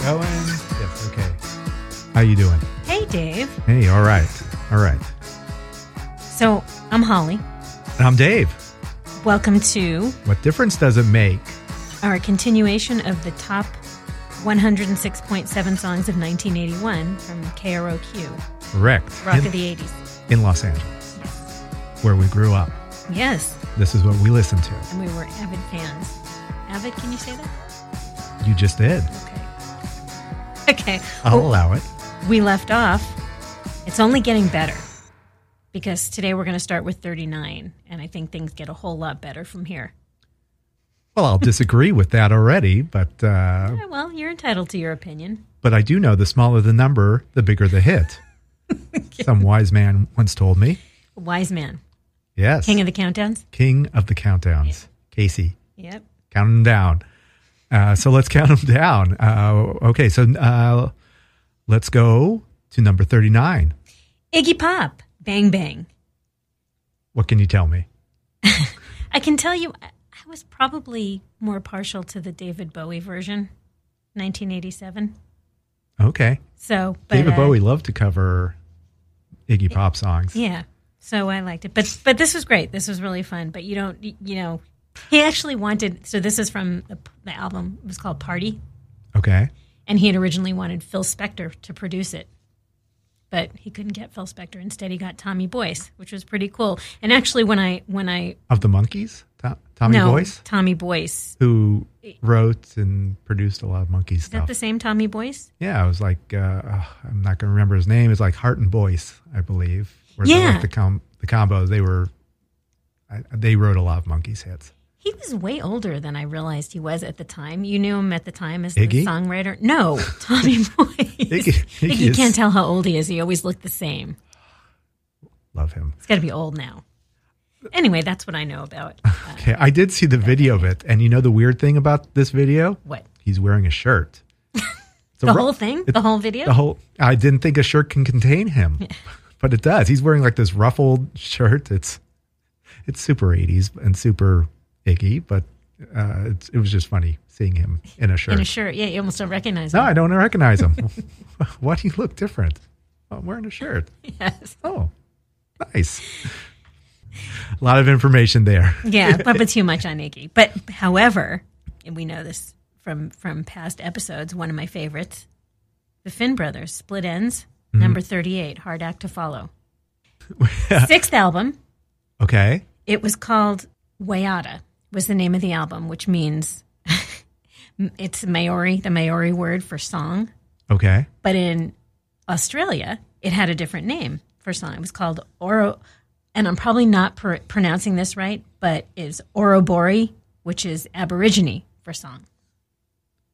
Okay, Okay. going. Yes, okay. How you doing? Hey, Dave. Hey, all right, all right. So I'm Holly. And I'm Dave. Welcome to What difference does it make? our continuation of the top 106.7 songs of 1981 from KROQ, Correct. Rock in, of the 80s. in Los Angeles, where we grew up. Yes, This is what we listened to. and we were avid fans. Avid, can you say that? You just did. Okay. Okay. I'll Well, allow it. we left off. It's only getting better because today we're going to start with 39, and I think things get a whole lot better from here. Well, I'll disagree with that already, but uh, Yeah, well, you're entitled to your opinion. but I do know the smaller the number, the bigger the hit. Some wise man once told me. Wise man, Yes. king of the countdowns. King of the countdowns. Casey. Yep. count them down. Uh, so let's count them down. Uh, okay, so uh, let's go to number 39. Iggy Pop, Bang Bang. What can you tell me? I can tell you, I was probably more partial to the David Bowie version, 1987. Okay. So, but, David Bowie loved to cover Iggy Pop songs. yeah. So I liked it, but but this was great. This was really fun. But you don't, you know, he actually wanted. So this is from the, the album. It was called Party, Okay. and he had originally wanted Phil Spector to produce it, but he couldn't get Phil Spector. Instead, he got Tommy Boyce, which was pretty cool. And actually, when I when I Of the Monkees? To- Tommy no Boyce? Tommy Boyce. Who wrote and produced a lot of Monkees Is that stuff. the same Tommy Boyce? yeah, I was like, uh, uh, I'm not going to remember his name. It's like Hart and Boyce, I believe. Yeah. like the, com- the combos, they were, I, they wrote a lot of Monkees hits. He was way older than I realized he was at the time. You knew him at the time as the Iggy? songwriter. No, Tommy. Iggy- Iggy you is- can't tell how old he is. He always looked the same. Love him. He's got to be old now. Anyway, that's what I know about. Uh, Okay, I did see the video of it, and you know the weird thing about this video? what? He's wearing a shirt. The whole thing? it- The whole video? The whole. I didn't think a shirt can contain him, but it does. He's wearing like this ruffled shirt. It's it's super eighties and super Iggy, but uh, it's, it was just funny seeing him in a shirt. In a shirt. Yeah, you almost don't recognize him. no. I don't recognize him. Why do you look different? Oh, I'm wearing a shirt. Yes. Oh, nice. A lot of information there. Yeah, but, too much on Iggy. But however, and we know this from from past episodes, one of my favorites, the Finn Brothers, Split Enz, Mm-hmm. number 38, Hard Act to Follow. Sixth album. Okay. It was called Waiata was the name of the album, which means it's Maori, the Maori word for song. Okay. But in Australia, it had a different name for song. It was called Oro, and I'm probably not pr- pronouncing this right, but it's Orobori, which is Aborigine for song.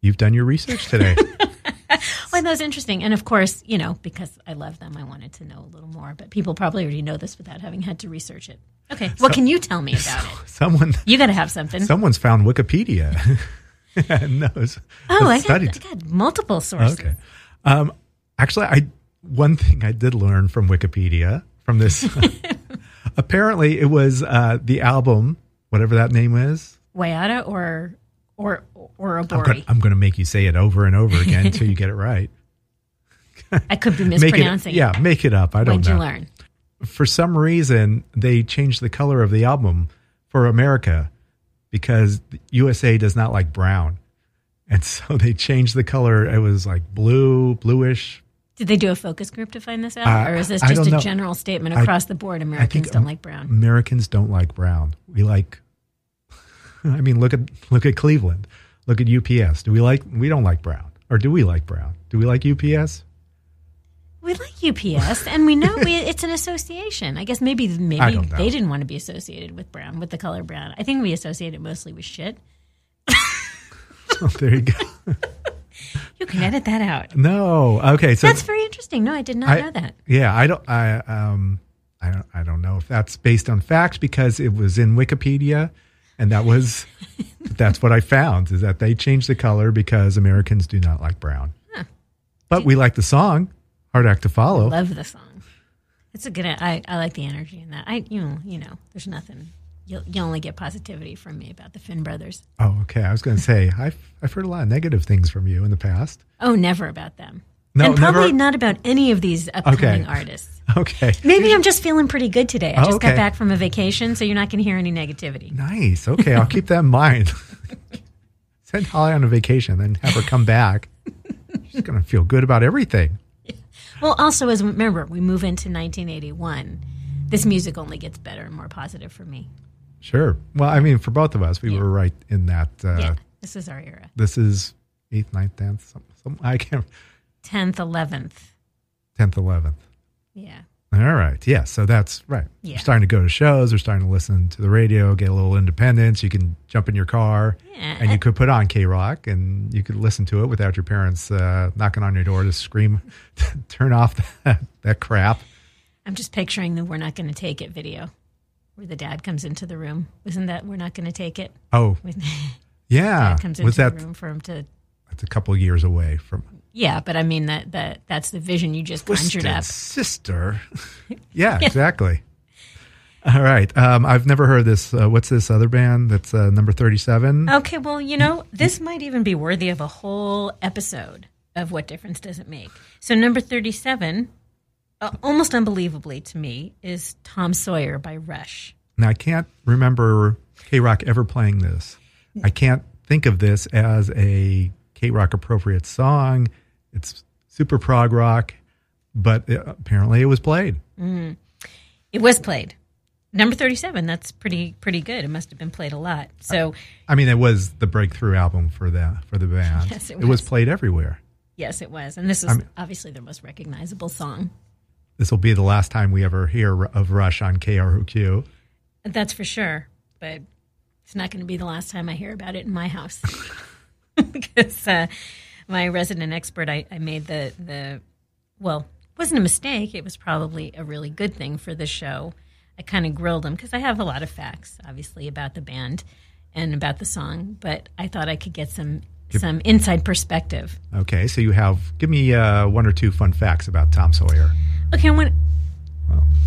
You've done your research today. Well, that was interesting. And of course, you know, because I love them, I wanted to know a little more. But people probably already know this without having had to research it. Okay, what can you tell me about it? Someone You got to have something. someone's found Wikipedia and knows. oh, I got. I got multiple sources. Okay. Um, actually, I one thing I did learn from Wikipedia from this. apparently, it was uh, the album, whatever that name is. Waiata or or or I'm going, I'm going to make you say it over and over again until you get it right. I could be Make mispronouncing. it, yeah, make it up. I don't What'd know. you learn? For some reason, they changed the color of the album for America because the USA does not like brown, and so they changed the color. It was like blue, bluish. Did they do a focus group to find this out, Uh, or is this just a know. general statement I- across the board? Americans don't like brown. Americans don't like brown. We like. I mean, look at look at Cleveland. Look at UPS. Do we like? We don't like brown, or do we like brown? Do we like UPS? We like UPS, and we know we, it's an association. I guess maybe maybe they didn't want to be associated with brown, with the color brown. I think we associate it mostly with shit. Oh, there you go. You can edit that out. No. Okay. So That's very interesting. No, I did not I- know that. Yeah, I don't. I um, I don't. I don't know if that's based on facts because it was in Wikipedia, and that was that's what I found is that they changed the color because Americans do not like brown, but we like the song "Hard Act to Follow." Love the song. It's a good. I, I like the energy in that. I you know you know there's nothing. You'll you only get positivity from me about the Finn brothers. Oh, okay. I was going to say I've I've heard a lot of negative things from you in the past. Oh, never about them. No, and probably never- not about any of these upcoming Okay. artists. Okay, Maybe I'm just feeling pretty good today. I Oh, just okay. got back from a vacation, so you're not going to hear any negativity. nice. Okay, I'll keep that in mind. Send Holly on a vacation, then have her come back. She's going to feel good about everything. Well, also as remember, we move into 1981. This music only gets better and more positive for me. Sure. Well, I mean, for both of us, we Yeah. were right in that. Uh, yeah, this is our era. This is eighth, ninth, tenth. Some, some, I can't. 10th, 11th. Tenth, eleventh. Yeah. All right. Yeah. So that's right. Yeah. We're starting to go to shows. We're starting to listen to the radio. Get a little independence. You can jump in your car, Yeah. and you could put on K Rock, and you could listen to it without your parents uh, knocking on your door to scream, "Turn off that, that crap." I'm just picturing the "We're not going to take it" video, where the dad comes into the room. Isn't that "We're not going to take it"? Oh, yeah. dad comes into Was that? the room for him to. That's a couple of years away from. Yeah, but I mean that that that's the vision you just conjured up. sister. yeah, exactly. All right. Um, I've never heard this. Uh, what's this other band that's uh, number 37? Okay, well, you know, this might even be worthy of a whole episode of What Difference Does It Make? So, number 37, uh, almost unbelievably to me, is Tom Sawyer by Rush. Now, I can't remember K Rock ever playing this. I can't think of this as a K Rock appropriate song. It's super prog rock, but it, apparently it was played. Mm-hmm. It was played. Number 37, that's pretty pretty good. It must have been played a lot. So, I mean, it was the breakthrough album for the for the band. Yes, it was was. played everywhere. yes, it was. And this is obviously their most recognizable song. This will be the last time we ever hear of Rush on KROQ. That's for sure. But it's not going to be the last time I hear about it in my house. because uh, my resident expert, I, I made the, the, well, it wasn't a mistake. It was probably a really good thing for the show. I kind of grilled him because I have a lot of facts, obviously, about the band and about the song, but I thought I could get some some inside perspective. Okay, so you have give me uh, one or two fun facts about Tom Sawyer. Okay, I'm gonna,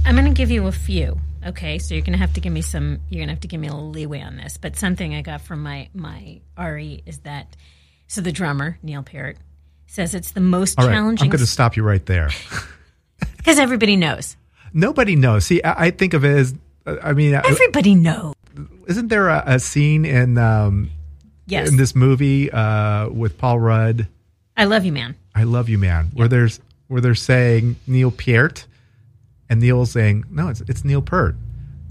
I'm gonna give you a few. Okay, so you're gonna have to give me some. You're gonna have to give me a little leeway on this. But something I got from my my RE is that. So the drummer Neil Peart says it's the most All right, challenging I'm going to stop you right there. because everybody knows. Nobody knows. See, I, I think of it as, uh, I mean, uh, Everybody knows. isn't there a, a scene in um, Yes, in this movie uh, with Paul Rudd? I love you, man. I love you, man. Where there's where they're saying Neil Peart, and Neil's saying no, it's it's Neil Peart.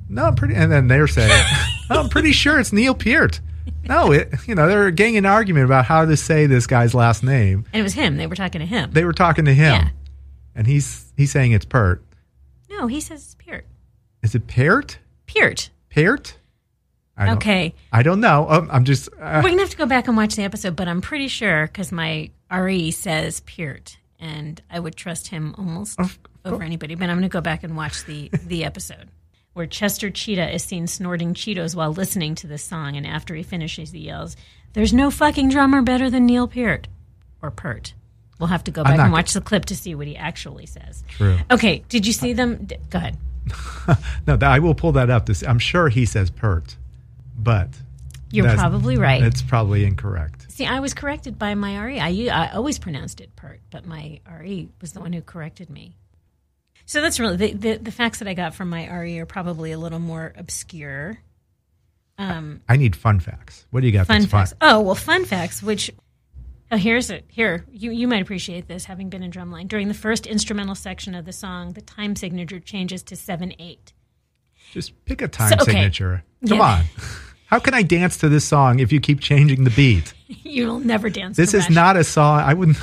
No, I'm pretty, and then they're saying, "Oh, I'm pretty sure it's Neil Peart. No, it, you know, they're getting an argument about how to say this guy's last name. And it was him. They were talking to him. They were talking to him, Yeah. and he's he's saying it's Pert. no, he says it's Peart. Is it Peart? Peart. Peart? I don't, Okay. I don't know. Um, I'm just. Uh, We're gonna have to go back and watch the episode, but I'm pretty sure because my RE says Peart, and I would trust him almost Of over anybody. But I'm gonna go back and watch the the episode where Chester Cheetah is seen snorting Cheetos while listening to this song, and after he finishes, he yells, "There's no fucking drummer better than Neil Peart or Pert." We'll have to go back and watch the clip to see what he actually says. True. Okay, did you see them? Go ahead. no, I will pull that up. This I'm sure he says Pert, but You're probably right. It's probably incorrect. See, I was corrected by my RE. I always pronounced it pert, but my RE was the one who corrected me. So that's really the, the, the facts that I got from my RE are probably a little more obscure. Um, I need fun facts. What do you got? Fun that's fun? facts. Oh well, fun facts. Which oh, here's it. Here you you might appreciate this, having been in drumline. During the first instrumental section of the song, the time signature changes to seven eight. Just pick a time So, okay. signature. Come Yeah. on. How can I dance to this song if you keep changing the beat? You'll never dance. This is not a song. I wouldn't.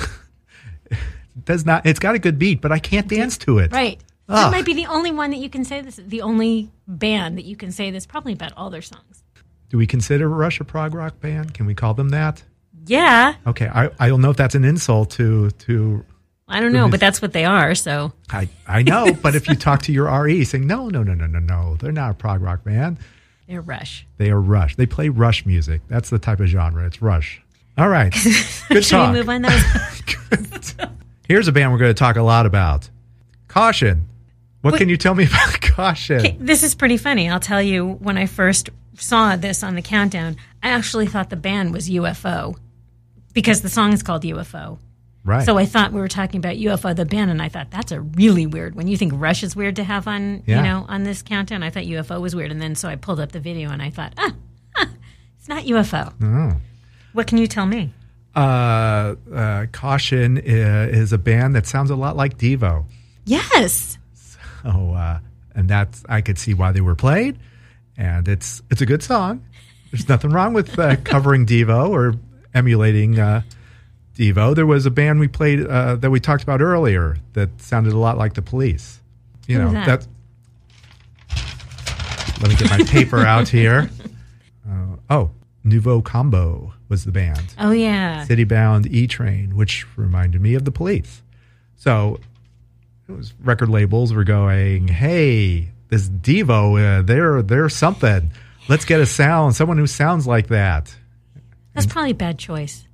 Does not. It's got a good beat, but I can't dance to it. right. Ugh. That might be the only one that you can say this. The only band that you can say this probably about all their songs. Do we consider Rush a prog rock band? Can we call them that? Yeah, Okay, I, I don't know if that's an insult to to I don't know, but that's what they are. So I I know, but if you talk to your RE saying no no no no no no they're not a prog rock band, they're Rush. they are Rush. They play Rush music. That's the type of genre. It's Rush. All right, good Should talk. we move on? That Here's a band we're going to talk a lot about. Caution. What Wait. can you tell me about Caution? This is pretty funny. I'll tell you, when I first saw this on the countdown, I actually thought the band was UFO because the song is called UFO. Right. So I thought we were talking about UFO the band, and I thought that's a really weird one. You think Rush is weird to have on, Yeah. you know, on this countdown? I thought UFO was weird, and then so I pulled up the video and I thought, ah, ah, it's not UFO. Oh. What can you tell me? Uh, uh, Caution is a band that sounds a lot like Devo. Yes, Oh, uh, and that's I could see why they were played, and it's it's a good song. There's nothing wrong with uh, covering Devo or emulating uh, Devo. There was a band we played uh, that we talked about earlier that sounded a lot like the Police. You know that? Let me get my paper out here. Uh, oh, Nouveau Combo was the band. oh yeah, City Bound E Train, which reminded me of the police. So it was record labels were going, "Hey, this Devo, uh, they're they're something. Let's get a sound, someone who sounds like that." that's probably a bad choice.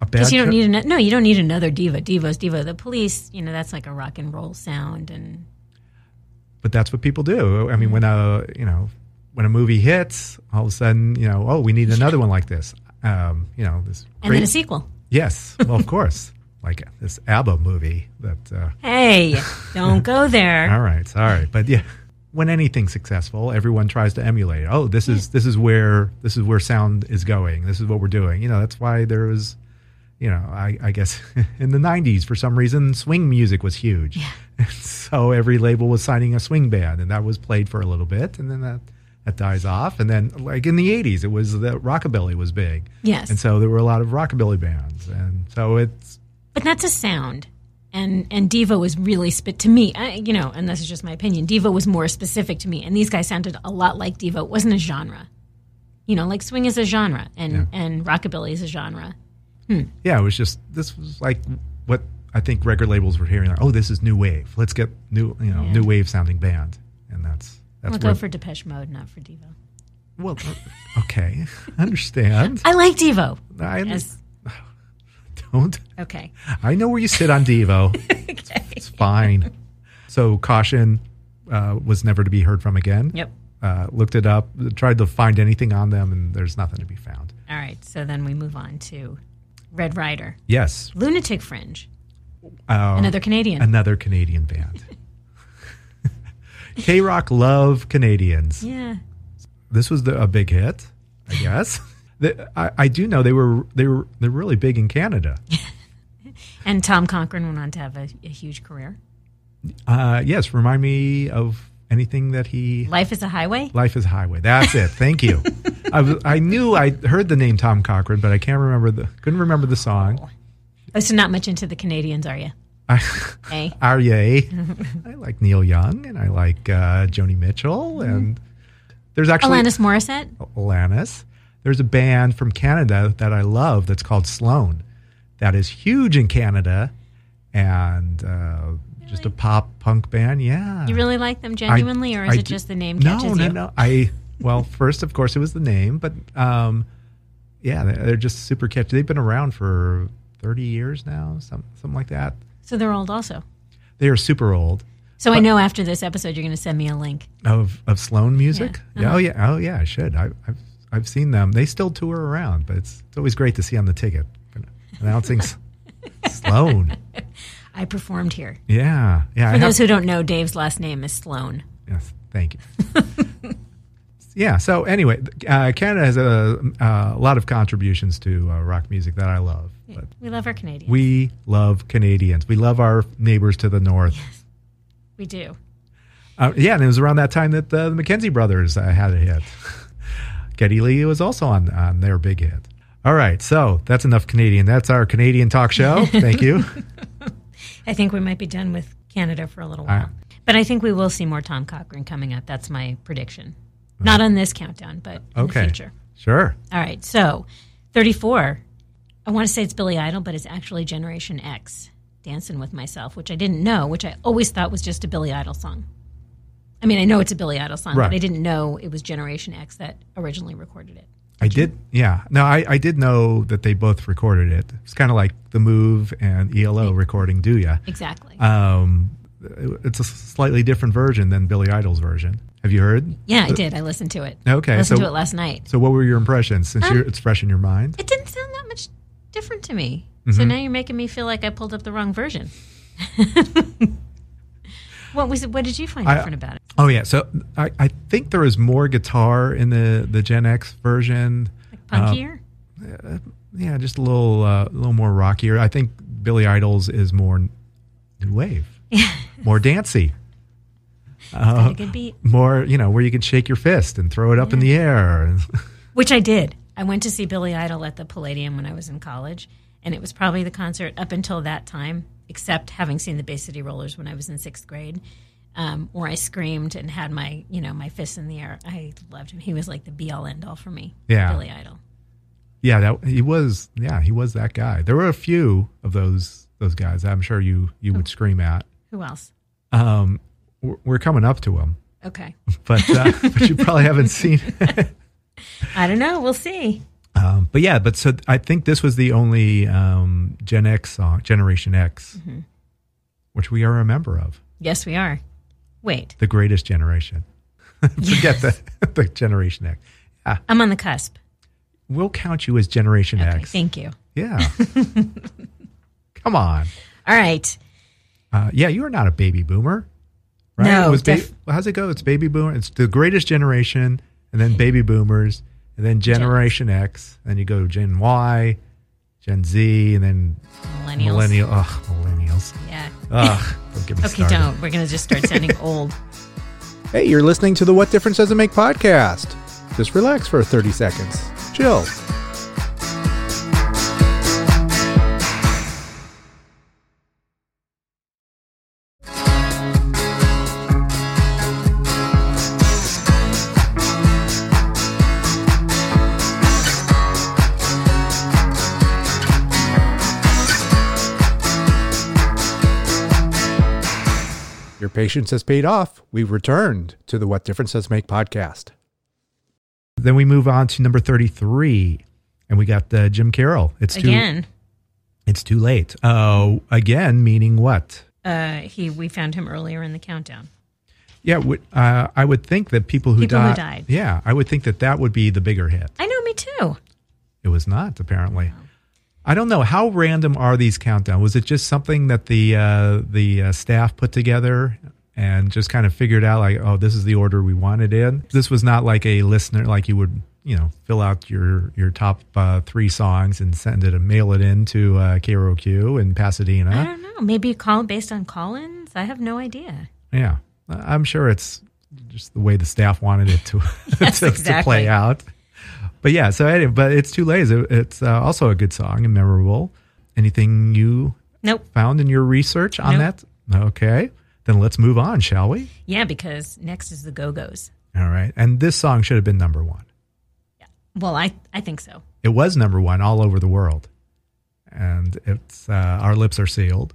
A bad Because you don't cho- need an, no, you don't need another Devo. Devo's Devo. The police, you know, that's like a rock and roll sound, and but that's what people do. I mean, when a you know when a movie hits, all of a sudden, you know, oh, we need another one like this. Um, you know, this and then a sequel. yes, well, of course, like this ABBA movie that. Uh, Hey, don't go there. All right, sorry, but yeah, when anything's successful, everyone tries to emulate. it. Oh, this is this is where this is where sound is going. This is what we're doing. You know, that's why there was, you know, I, I guess in the '90s for some reason swing music was huge, Yeah. so every label was signing a swing band, and that was played for a little bit, and then that that dies off, and then like in the '80s, it was the rockabilly was big, Yes. and so there were a lot of rockabilly bands, and so it's But that's a sound. And and Devo was really spit to me, I, you know, and this is just my opinion. Devo was more specific to me, and these guys sounded a lot like Devo. It wasn't a genre, you know, like swing is a genre, and and rockabilly is a genre. Hmm. yeah, it was just this was like what I think record labels were hearing. Like, oh, this is new wave. Let's get new, you know, Yeah. new wave sounding band, and that's that's where, go for Depeche Mode, not for Devo. well, uh, okay, understand. I like Devo. I As, don't. okay, I know where you sit on Devo. It's, it's fine. So caution uh, was never to be heard from again. yep. Uh, looked it up, tried to find anything on them, and there's nothing to be found. All right, so then we move on to Red Rider, Yes, Lunatic Fringe, uh, another Canadian. another Canadian band. K Rock love Canadians. yeah, this was the, a big hit, I guess. The- I, I do know they were they were they're really big in Canada. and Tom Cochrane went on to have a, a huge career. Uh, yes, remind me of anything that he. Life is a Highway. Life is a Highway. That's it. Thank you. I, was, I knew I heard the name Tom Cochrane, but I can't remember the couldn't remember the song. Oh, so not much into the Canadians, are you? I, Hey, Aryeh. I like Neil Young and I like uh, Joni Mitchell and there's actually Alanis Morissette. Alanis. There's a band from Canada that I love that's called Sloan, that is huge in Canada, and uh, just a pop punk band. Yeah, You really like them genuinely, or is I it do- just the name No, catches no, you? no. I well, first of course it was the name, but um, yeah, they're, just super catchy. They've been around for thirty years now, some, something like that. So they're old also. They are super old. So I know after this episode, you're going to send me a link. of of Sloan music. Yeah. Uh-huh. Oh yeah, oh yeah, I should. I, I've I've seen them. They still tour around, but it's it's always great to see on the ticket announcing Sloan. I performed here. Yeah, yeah. I For have- those who don't know, Dave's last name is Sloan. Yes, thank you. yeah. So anyway, uh, Canada has a, a lot of contributions to uh, rock music that I love. But We love our Canadians. we love Canadians. We love our neighbors to the north. Yes, we do. Uh, yeah, and it was around that time that uh, the McKenzie brothers uh, had a hit. Geddy Lee was also on on their big hit. All right, so that's enough Canadian. That's our Canadian talk show. Thank you. I think we might be done with Canada for a little while. right. But I think we will see more Tom Cochrane coming up. That's my prediction. Not on this countdown, but in Okay, the future. sure. All right. So, 34. I want to say it's Billy Idol, but it's actually Generation X, Dancing with Myself, which I didn't know, which I always thought was just a Billy Idol song. I mean, I know it's a Billy Idol song, Right. but I didn't know it was Generation X that originally recorded it. I did, yeah. No, I, I did know that they both recorded it. It's kind of like the Move and ELO recording "Do Ya." Exactly. Um, it's a slightly different version than Billy Idol's version. Have you heard? yeah, I did. I listened to it. Okay, I listened so- to it last night. So, what were your impressions since you're, it's fresh in your mind? It didn't sound that much different to me. Mm-hmm. So now you're making me feel like I pulled up the wrong version. what was it? What did you find I- different about it? Oh yeah, so I, I think there is more guitar in the the Gen X version. Punkier? Yeah, just a little uh, a little more rockier. I think Billy Idol's is more new wave, more dancey, A good beat. more you know where you can shake your fist and throw it up in the air. Which I did. I went to see Billy Idol at the Palladium when I was in college, and it was probably the concert up until that time, except having seen the Bay City Rollers when I was in sixth grade, um, where I screamed and had my, you know, my fists in the air. I loved him. He was like the be all end all for me. Yeah. Billy Idol. yeah, that he was. Yeah, he was that guy. There were a few of those those guys. I'm sure you you would scream at. Who else? Um, we're, coming up to him, Okay. but uh, but you probably haven't seen. I don't know. We'll see. Um, but yeah, but so I think this was the only um, Gen X song, Generation X, Mm-hmm. which we are a member of, Yes, we are. Wait, the greatest generation. Forget the, the Generation X. Yeah, I'm on the cusp. we'll count you as Generation Okay, X. thank you. yeah. Come on. All right. Uh, yeah, you are not a baby boomer, right? No, It was ba- how's it go? It's baby boomer. It's the greatest generation, and then baby boomers, and then Generation X, and you go to Gen Y, Gen Z, and then Millennials. millennial. Ugh, millennials. Yeah. Ugh, don't get me Okay, started. don't. We're going to just start sounding old. Hey, you're listening to the What Difference Does It Make podcast. Just relax for 30 seconds. Chill. Patience has paid off. We've returned to the What Difference Does Make podcast. Then we move on to number thirty-three, and we got uh, Jim Carroll. It's too. Again, It's too late. Oh, again, meaning what? uh, he we found him earlier in the countdown. Yeah, would- uh, I would think that people who People who died. died. Yeah, I would think that that would be the bigger hit. I know, me too. It was not apparently. I don't know how random are these countdown. Was it just something that the uh, the uh, staff put together and just kind of figured out like, oh, this is the order we wanted in? This was not like a listener like you would you know fill out your your top uh, three songs and send it and mail it in to uh, KROQ in Pasadena. I don't know. Maybe call based on call-ins. I have no idea. Yeah, I'm sure it's just the way the staff wanted it to Yes, to, to play out. But yeah, so anyway, but it's too late. It- It's uh, also a good song and memorable. Anything you Nope. found in your research on Nope. that? Okay, then let's move on, shall we? Yeah, because next is the Go Go's. All right, and this song should have been number one. Yeah. Well, I I think so. It was number one all over the world, and it's uh, "Our Lips Are Sealed"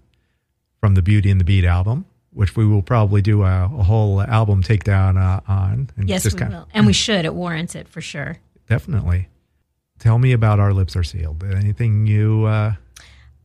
from the Beauty and the Beat album, which we will probably do a, a whole album takedown uh, on. And Yes, we kind- will, and we should. It warrants it for sure. Definitely. Tell me about "Our Lips Are Sealed." Anything you? Uh,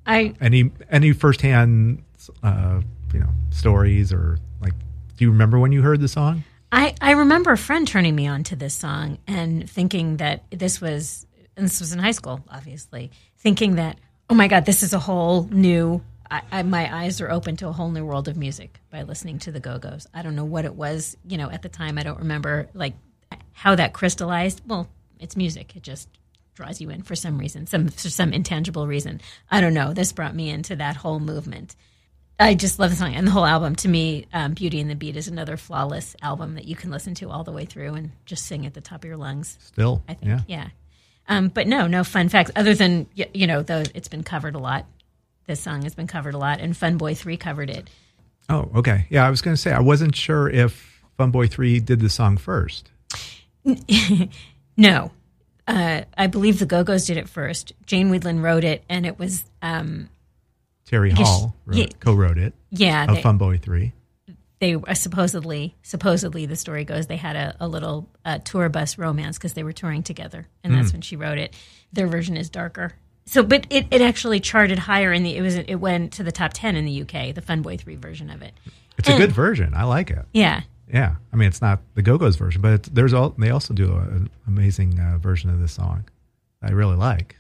I any any firsthand uh, you know stories or like? Do you remember when you heard the song? I, I remember a friend turning me on to this song and thinking that this was, and this was in high school, obviously, thinking that, oh my God, this is a whole new, I, I, my eyes are open to a whole new world of music by listening to the Go Go's. I don't know what it was, you know, at the time. I don't remember like how that crystallized. Well, it's music. It just draws you in for some reason, some for some intangible reason. I don't know. This brought me into that whole movement. I just love the song and the whole album. To me, um, "Beauty and the Beat" is another flawless album that you can listen to all the way through and just sing at the top of your lungs. Still, I think, yeah. yeah. Um, but no, no fun facts other than you know, though it's been covered a lot. This song has been covered a lot, and Fun Boy Three covered it. Oh, okay. Yeah, I was going to say I wasn't sure if Fun Boy Three did the song first. No, uh, I believe the Go Go's did it first. Jane Wiedlin wrote it, and it was um, Terry Hall wrote, yeah. co-wrote it yeah, of they, Fun Boy Three. they uh, supposedly supposedly the story goes they had a, a little uh, tour bus romance because they were touring together and Hmm. that's when she wrote it their version is darker so but it, it actually charted higher in the it was it went to the top 10 in the uk the fun boy 3 version of it It's a good version. I like it. yeah Yeah, I mean it's not the Go Go's version, but it's, there's all they also do a, an amazing uh, version of this song. I really like.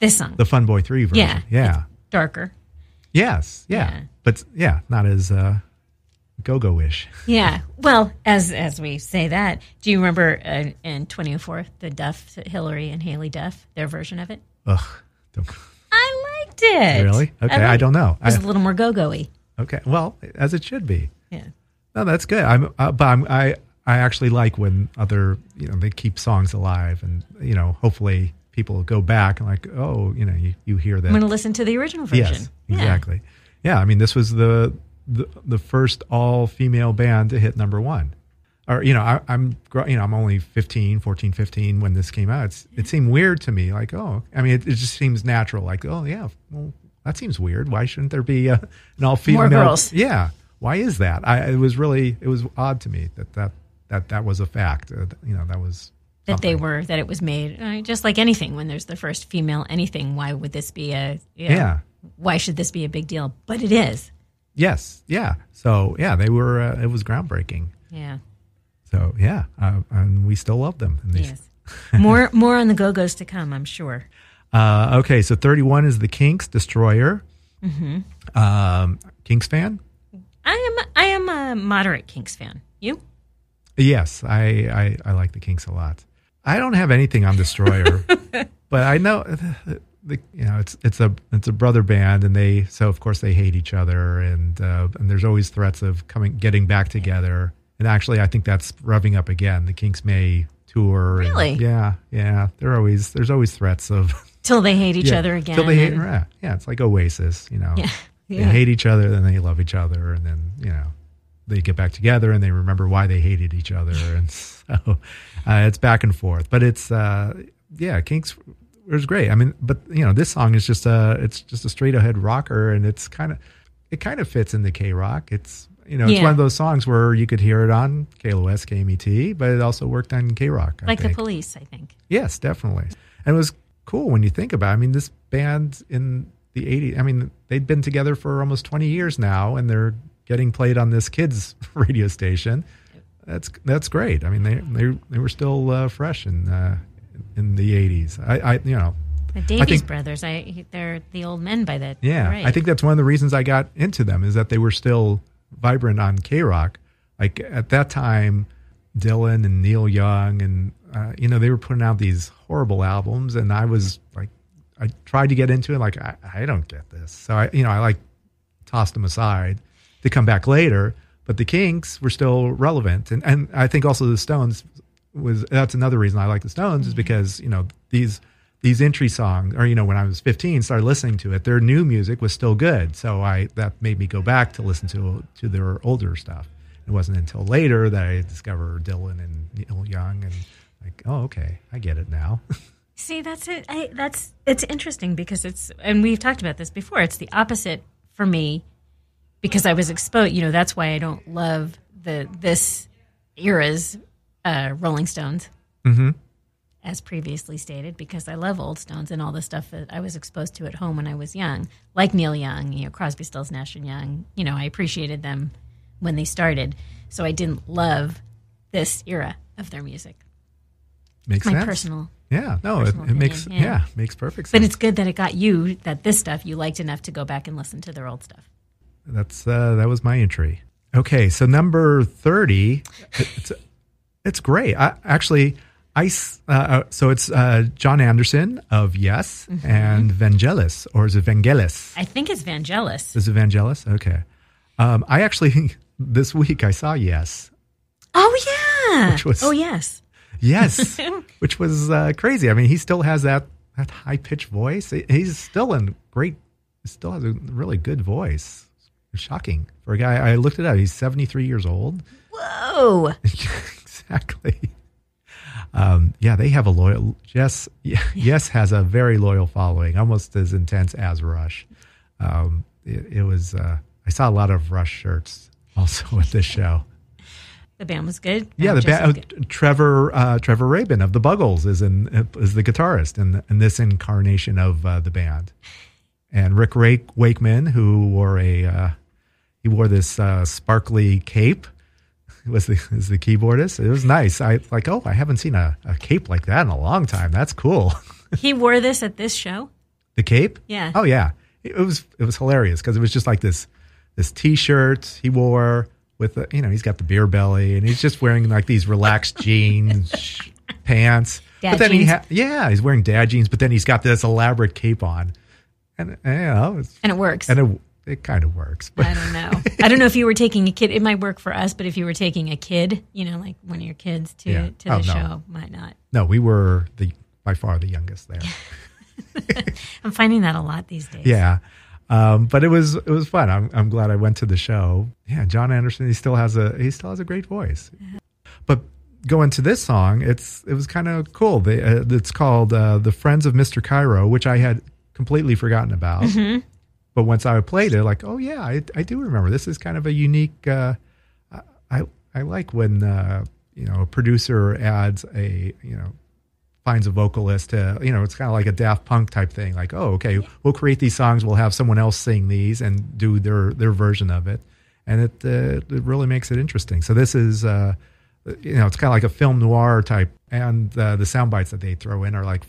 This song. The Fun Boy Three version. yeah. Yeah, darker. Yes, yeah, Yeah. but yeah, not as uh, Go Go ish. yeah. Well as as we say that do you remember uh, in 2004 the duff Hilary and Haylie Duff their version of it? Ugh, don't, i liked it. Really? Okay, I, liked- don't know. it was I, a little more go-go-y. Okay, well, as it should be. yeah No, that's good. I'm, uh, but I'm, I, I actually like when other, you know, they keep songs alive, and you know, hopefully people go back and like, oh, you know, you, you hear that. i'm going to listen to the original version Yes, exactly. Yeah, I mean, this was the the, the first all female band to hit number one. Or you know, I, I'm gro- you know I'm only 15, 14, 15 when this came out. It's, it seemed weird to me, like oh, I mean, it, it just seems natural. Like oh yeah, well that seems weird. Why shouldn't there be uh, an all female? More girls. Yeah, why is that? I it was really it was odd to me that that that that was a fact. Uh, you know, that was that they were that it was made uh, just like anything when there's the first female anything why would this be a you know, Yeah. why should this be a big deal but it is yes, yeah. So yeah, they were. Uh, it was groundbreaking. yeah So yeah, uh, and we still love them. Yes more more on the go-go's to come i'm sure Uh, okay, so 31 is the Kinks Destroyer. Mm-hmm. Um, Kinks fan? I am i am a moderate kinks fan you Yes, I, I I like the Kinks a lot. I don't have anything on Destroyer, but I know the, the, you know it's it's a it's a brother band, and they so of course they hate each other, and uh, and there's always threats of coming getting back together. And actually, I think that's revving up again. The Kinks may tour. and- Really? yeah, yeah. They're always there's always threats of till they hate each Yeah, other again Till they hate, and- yeah, yeah, it's like Oasis, you know. Yeah, They hate each other, then they love each other, and then you know they get back together and they remember why they hated each other, and so uh, it's back and forth. But it's uh, yeah, Kinks it was great. I mean, but you know, this song is just a it's just a straight ahead rocker, and it's kind of it kind of fits in the K rock. It's you know, it's Yeah. one of those songs where you could hear it on KLOS, KMET, but it also worked on K rock. like the police i think Yes, definitely. And it was cool when you think about it. I mean, this band in the 80s, I mean, they'd been together for almost 20 years now and they're getting played on this kids radio station. That's that's great. I mean, they they they were still uh, fresh in uh, in the 80s. I, I you know, the davies think- brothers i they're the old men by that yeah, right. I think that's one of the reasons I got into them is that they were still vibrant on K Rock. Like at that time, Dylan and Neil Young and uh, you know they were putting out these horrible albums, and I was like, I tried to get into it. Like I, I don't get this, so I you know I like tossed them aside. To come back later. But the Kinks were still relevant, and and I think also the Stones was that's another reason I like the Stones is mm-hmm. because you know these these entry songs or you know when I was 15 started listening to it their new music was still good. So I that made me go back to listen to to their older stuff. It wasn't until later that I discovered Dylan and Neil Young and like oh okay I get it now See, that's it. I, that's it's interesting because it's, and we've talked about this before. It's the opposite for me because I was exposed. You know, that's why I don't love the this era's uh, Rolling Stones, mm-hmm. as previously stated, because I love old Stones and all the stuff that I was exposed to at home when I was young, like Neil Young, you know, Crosby, Stills, Nash and Young. You know, I appreciated them when they started, so I didn't love this era of their music. Makes My sense. personal, Yeah, no, it, it makes yeah. yeah. makes perfect sense. but it's good that it got you that this stuff you liked enough to go back and listen to their old stuff. That's uh, that was my entry. Okay, so number thirty, it's it's great. I, actually, I uh, uh, so it's uh, Jon Anderson of Yes Mm-hmm. and Vangelis, or is it Vangelis? I think it's Vangelis. Is it Vangelis? Okay. Um, I actually this week I saw Yes, Oh yeah. Which was- oh yes. Yes, which was uh, crazy. I mean, he still has that that high pitched voice. He's still in great. Still has a really good voice. Shocking for a guy. I looked it up. He's seventy three years old. Whoa. exactly. Um, yeah, they have a loyal. Yes, yes, has a very loyal following, almost as intense as Rush. Um, it, it was. Uh, I saw a lot of Rush shirts also at this show. The band was good. Yeah, the Just as ba- good. Trevor uh, Trevor Rabin of the Buggles is in is the guitarist in, in this incarnation of uh, the band, and Rick Rake, Wakeman, who wore a uh, he wore this uh, sparkly cape, was the was the keyboardist. It was nice. I like oh I haven't seen a, a cape like that in a long time. That's cool. He wore this at this show. the cape. Yeah. Oh yeah. It was it was hilarious because it was just like this this T-shirt he wore with the, you know he's got the beer belly and he's just wearing like these relaxed jeans pants. Dad but then he ha- yeah he's wearing dad jeans, but then he's got this elaborate cape on, and, and you know it's, And it works. and it it kind of works. But I don't know. I don't know if you were taking a kid. It might work for us, but if you were taking a kid, you know, like one of your kids to Yeah. to the Oh, no. show, might not. no, we were the by far the youngest there. I'm finding that a lot these days. Yeah. Um, but it was it was fun. I'm I'm glad I went to the show. Yeah, Jon Anderson, he still has a he still has a great voice. But going to this song, it's it was kind of cool. They, uh, it's called uh, "The Friends of Mr. Cairo," which I had completely forgotten about. But once I played it, like, oh yeah, I, I do remember. This is kind of a unique. Uh, I I like when uh, you know a producer adds a you know finds a vocalist to you know it's kind of like a Daft Punk type thing. Like, oh, okay, we'll create these songs, we'll have someone else sing these and do their their version of it, and it uh, it really makes it interesting. So this is uh, you know it's kind of like a film noir type, and uh, the sound bites that they throw in are like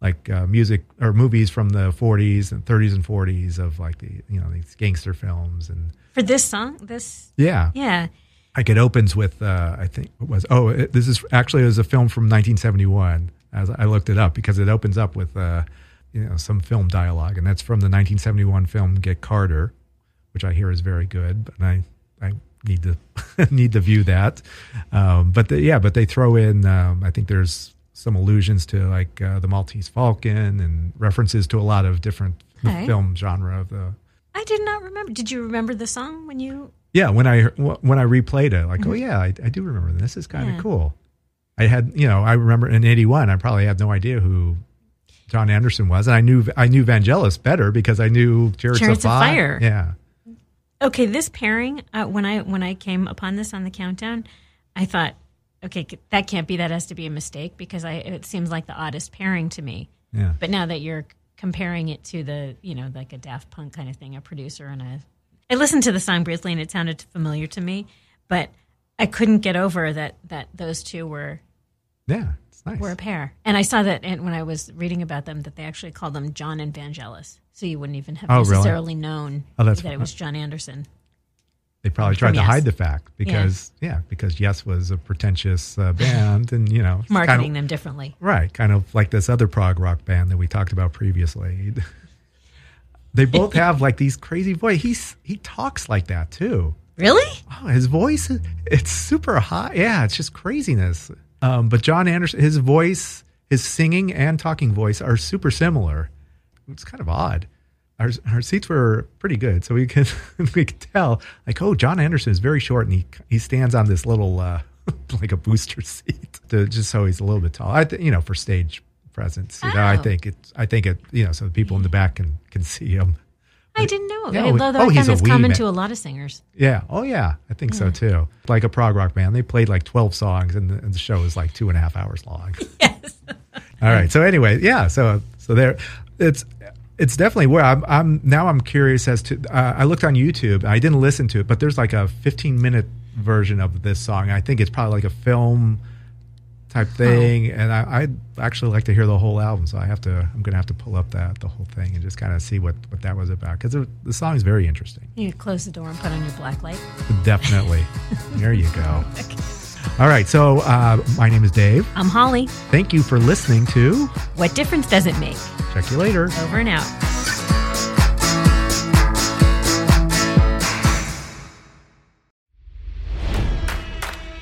like uh, music or movies from the 40s and 30s and 40s of like the you know these gangster films and For this song, this yeah yeah. like it opens with uh, I think it was oh it, this is actually it was a film from 1971 as I looked it up because it opens up with uh, you know some film dialogue and that's from the 1971 film Get Carter, which I hear is very good, but I I need to need to view that. Um, but the, yeah, but they throw in um, I think there's some allusions to like uh, the Maltese Falcon and references to a lot of different Okay. film genre of the I did not remember. Did you remember the song when you? yeah, when I when I replayed it, like, oh yeah, I, I do remember this. Is kind of Yeah. cool. I had, you know, I remember in '81, I probably had no idea who Jon Anderson was, and I knew I knew Vangelis better because I knew Chariots, Chariots of Fire. Fire. Yeah, Okay, this pairing. Uh, when I when I came upon this on the countdown, I thought, okay, that can't be. That has to be a mistake because I it seems like the oddest pairing to me. yeah. But now that you're comparing it to the, you know, like a Daft Punk kind of thing, a producer and a. I listened to the song briefly and it sounded familiar to me, but I couldn't get over that that those two were Yeah, it's nice. were a pair. And I saw that when I was reading about them that they actually called them John and Vangelis, so you wouldn't even have Oh, really? necessarily known Oh, that fun. it was Jon Anderson. They probably tried to Yes. hide the fact because yeah, because Yes was a pretentious uh, band, and you know, it's kind of- Marketing them differently. Right, kind of like this other prog rock band that we talked about previously. they both have like these crazy voice. He's he talks like that too. Really? Oh, his voice it's super high. Yeah, it's just craziness. Um, but Jon Anderson, his voice, his singing and talking voice are super similar. It's kind of odd. Our, our seats were pretty good, so we could we could tell like, oh, Jon Anderson is very short, and he he stands on this little uh, like a booster seat, to, just so he's a little bit tall. I th- you know for stage presence, you know, I Oh. think it's I think it you know so the people in the back can can see him. I didn't know. Yeah, oh, I he's find a that's wee common man. to a lot of singers. Yeah. Oh, yeah. I think so too. Like a prog rock band, they played like twelve songs, and the, and the show is like two and a half hours long. Yes. All right. So anyway, yeah. So so there, it's it's definitely where I'm. I'm now. I'm curious as to. Uh, I looked on YouTube. I didn't listen to it, but there's like a 15 minute version of this song. I think it's probably like a film type thing, and I, I'd actually like to hear the whole album. So I have to. I'm going to have to pull up that the whole thing and just kind of see what what that was about because the song is very interesting. You need to close the door and put on your black light. Definitely. there you go. All right. So uh, my name is Dave. I'm Holly. Thank you for listening to What Difference Does It Make? Check you later. Over and out.